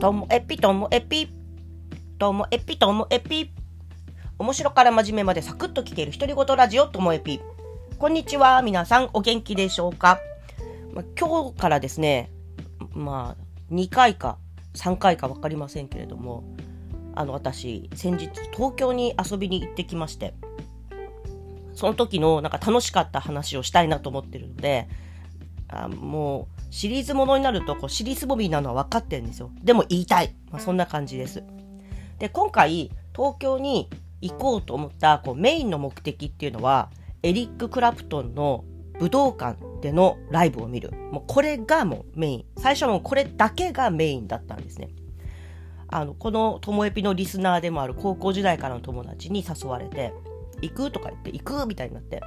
ともえぴともえぴ。ともえぴともえぴ。面白から真面目までサクッと聞ける独り言ラジオともえぴ。こんにちは。皆さんお元気でしょうか、ま今日からですね、まあ、2回か3回か分かりませんけれども、あの、私、先日東京に遊びに行ってきまして、その時のなんか楽しかった話をしたいなと思ってるので、あもう、シリーズものになるとこうシリーズボビーなのは分かってるんですよ。でも言いたい。まあ、そんな感じです。で、今回東京に行こうと思ったこうメインの目的っていうのはエリック・クラプトンの武道館でのライブを見る。もうこれがもうメイン。最初はもうこれだけがメインだったんですね。あの、このともえぴのリスナーでもある高校時代からの友達に誘われて、行くとか言って、行くみたいになって。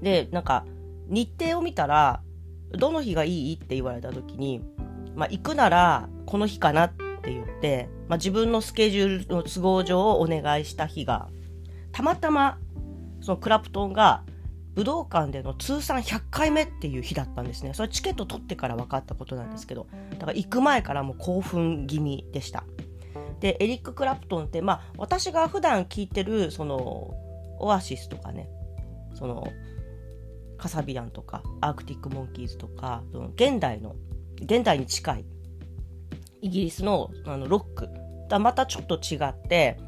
で、なんか、日程を見たら、どの日がいい？って言われた時に、まあ、行くならこの日かなって言って、まあ、自分のスケジュールの都合上をお願いした日が、たまたまそのクラプトンが武道館での通算100回目っていう日だったんですね。それチケット取ってから分かったことなんですけど、だから行く前からもう興奮気味でした。で、エリック・クラプトンって、まあ、私が普段聴いてる、その、オアシスとかね、その、カサビアンとかアークティック・モンキーズとか現代の現代に近いイギリスのあのロック。とはまたちょっと違って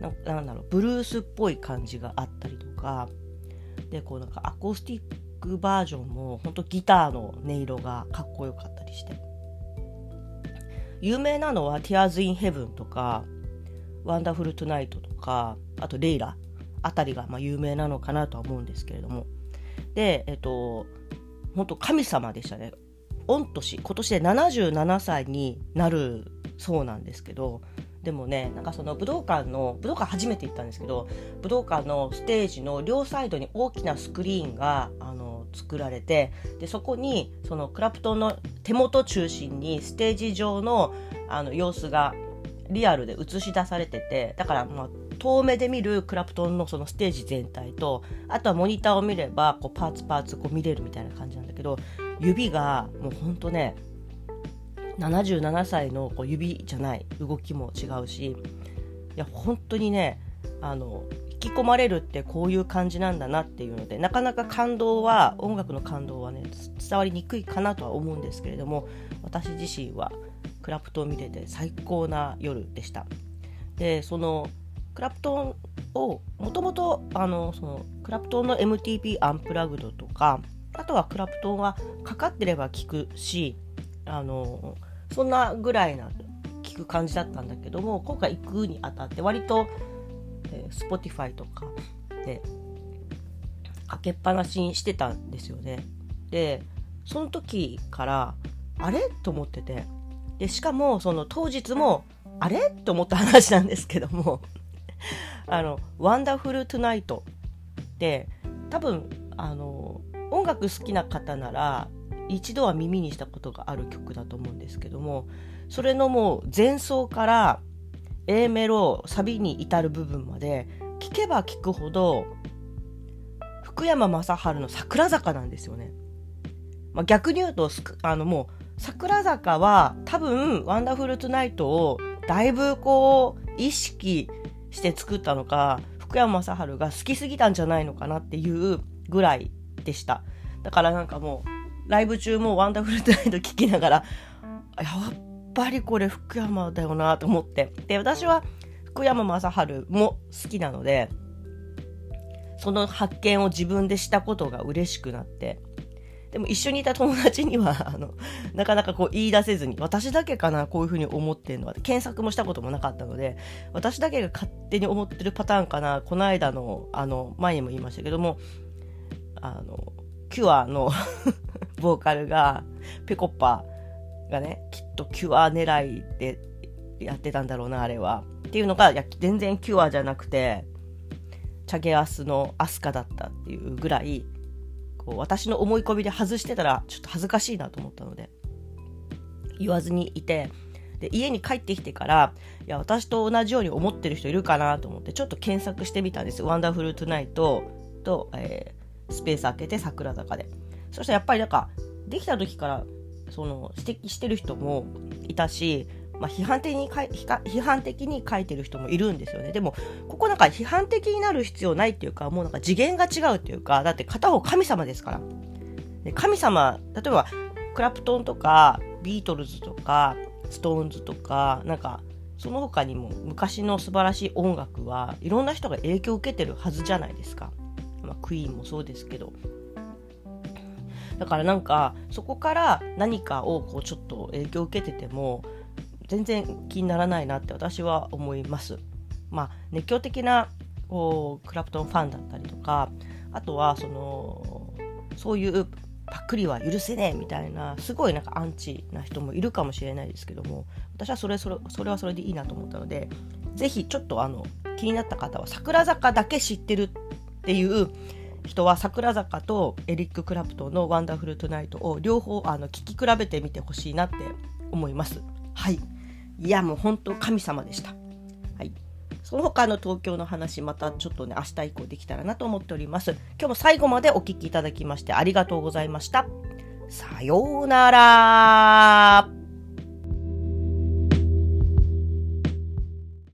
ななんだろうブルースっぽい感じがあったりとかでこうなんかアコースティックバージョンも本当ギターの音色がかっこよかったりして。有名なのは Tears in Heaven とか Wonderful Tonight とかあとレイラあたりがまあ有名なのかなとは思うんですけれども。で、えっと、本当神様でしたね。御年、今年で77歳になるそうなんですけど、でもね、なんかその武道館の、武道館初めて行ったんですけど、武道館のステージの両サイドに大きなスクリーンが、あの、作られて、で、そこに、そのクラプトンの手元中心にステージ上の、あの、様子がリアルで映し出されてて、だから、まあ、遠目で見るクラプトンのそのステージ全体とあとはモニターを見ればこうパーツパーツこう見れるみたいな感じなんだけど指がもうほんとね77歳のこう指じゃない動きも違うしいや本当にねあのき込まれるってこういう感じなんだなっていうのでなかなか感動は音楽の感動はね伝わりにくいかなとは思うんですけれども私自身はクラプトンを見てて最高な夜でした。でそのクラプトンをもともとあのそのクラプトンの MTP アンプラグドとかあとはクラプトンはかかってれば効くしあのそんなぐらいな効く感じだったんだけども今回行くにあたって割と、えー、Spotify とかでかけっぱなしにしてたんですよね。でその時からあれ？と思ってて。でしかもその当日もあれ？と思った話なんですけども。あの、ワンダフルトゥナイトって多分、あの、音楽好きな方なら一度は耳にしたことがある曲だと思うんですけども、それのもう前奏から A メロ、サビに至る部分まで聴けば聴くほど福山雅治の桜坂なんですよね。まあ、逆に言うと、あのもう桜坂は多分ワンダフルトゥナイトをだいぶこう意識して作ったのか福山雅治が好きすぎたんじゃないのかなっていうぐらいでしただからなんかもうライブ中もワンダフルトナイト聞きながらやっぱりこれ福山だよなと思って。で私は福山雅治も好きなのでその発見を自分でしたことが嬉しくなって。でも一緒にいた友達には、あの、なかなかこう言い出せずに、私だけかな、こういうふうに思ってるのは、検索もしたこともなかったので、私だけが勝手に思ってるパターンかな、この間の、あの、前にも言いましたけども、あの、キュアの ボーカルが、ペコッパがね、きっとキュア狙いでやってたんだろうな、あれは。っていうのが、いや、全然キュアじゃなくて、チャゲアスのアスカだったっていうぐらい、こう私の思い込みで外してたらちょっと恥ずかしいなと思ったので言わずにいてで家に帰ってきてからいや私と同じように思ってる人いるかなと思ってちょっと検索してみたんですワンダフルトゥナイトと、えー、スペース開けて桜坂でそしたらやっぱりなんかできた時からその指摘してる人もいたし、まあ、批判的にか批判的に書いてる人もいるんですよね。でも、ここなんか批判的になる必要ないっていうか、もうなんか次元が違うっていうか、だって片方神様ですから。神様、例えば、クラプトンとか、ビートルズとか、ストーンズとか、なんか、その他にも昔の素晴らしい音楽はいろんな人が影響を受けてるはずじゃないですか。まあ、クイーンもそうですけど。だからなんかそこから何かをこうちょっと影響を受けてても全然気にならないなって私は思います。まあ、熱狂的なこうクラプトンファンだったりとかあとはそのそういうパクリは許せねえみたいなすごいなんかアンチな人もいるかもしれないですけども私はそれそれそれはそれでいいなと思ったので是非ちょっとあの気になった方は桜坂だけ知ってるっていう人は桜坂とエリック・クラプトンの「 Wonderful Tonight」を両方あの聞き比べてみてほしいなって思います。はいいやもう本当神様でした。はい。その他の東京の話またちょっとね明日以降できたらなと思っております。今日も最後までお聴きいただきましてありがとうございました。さようなら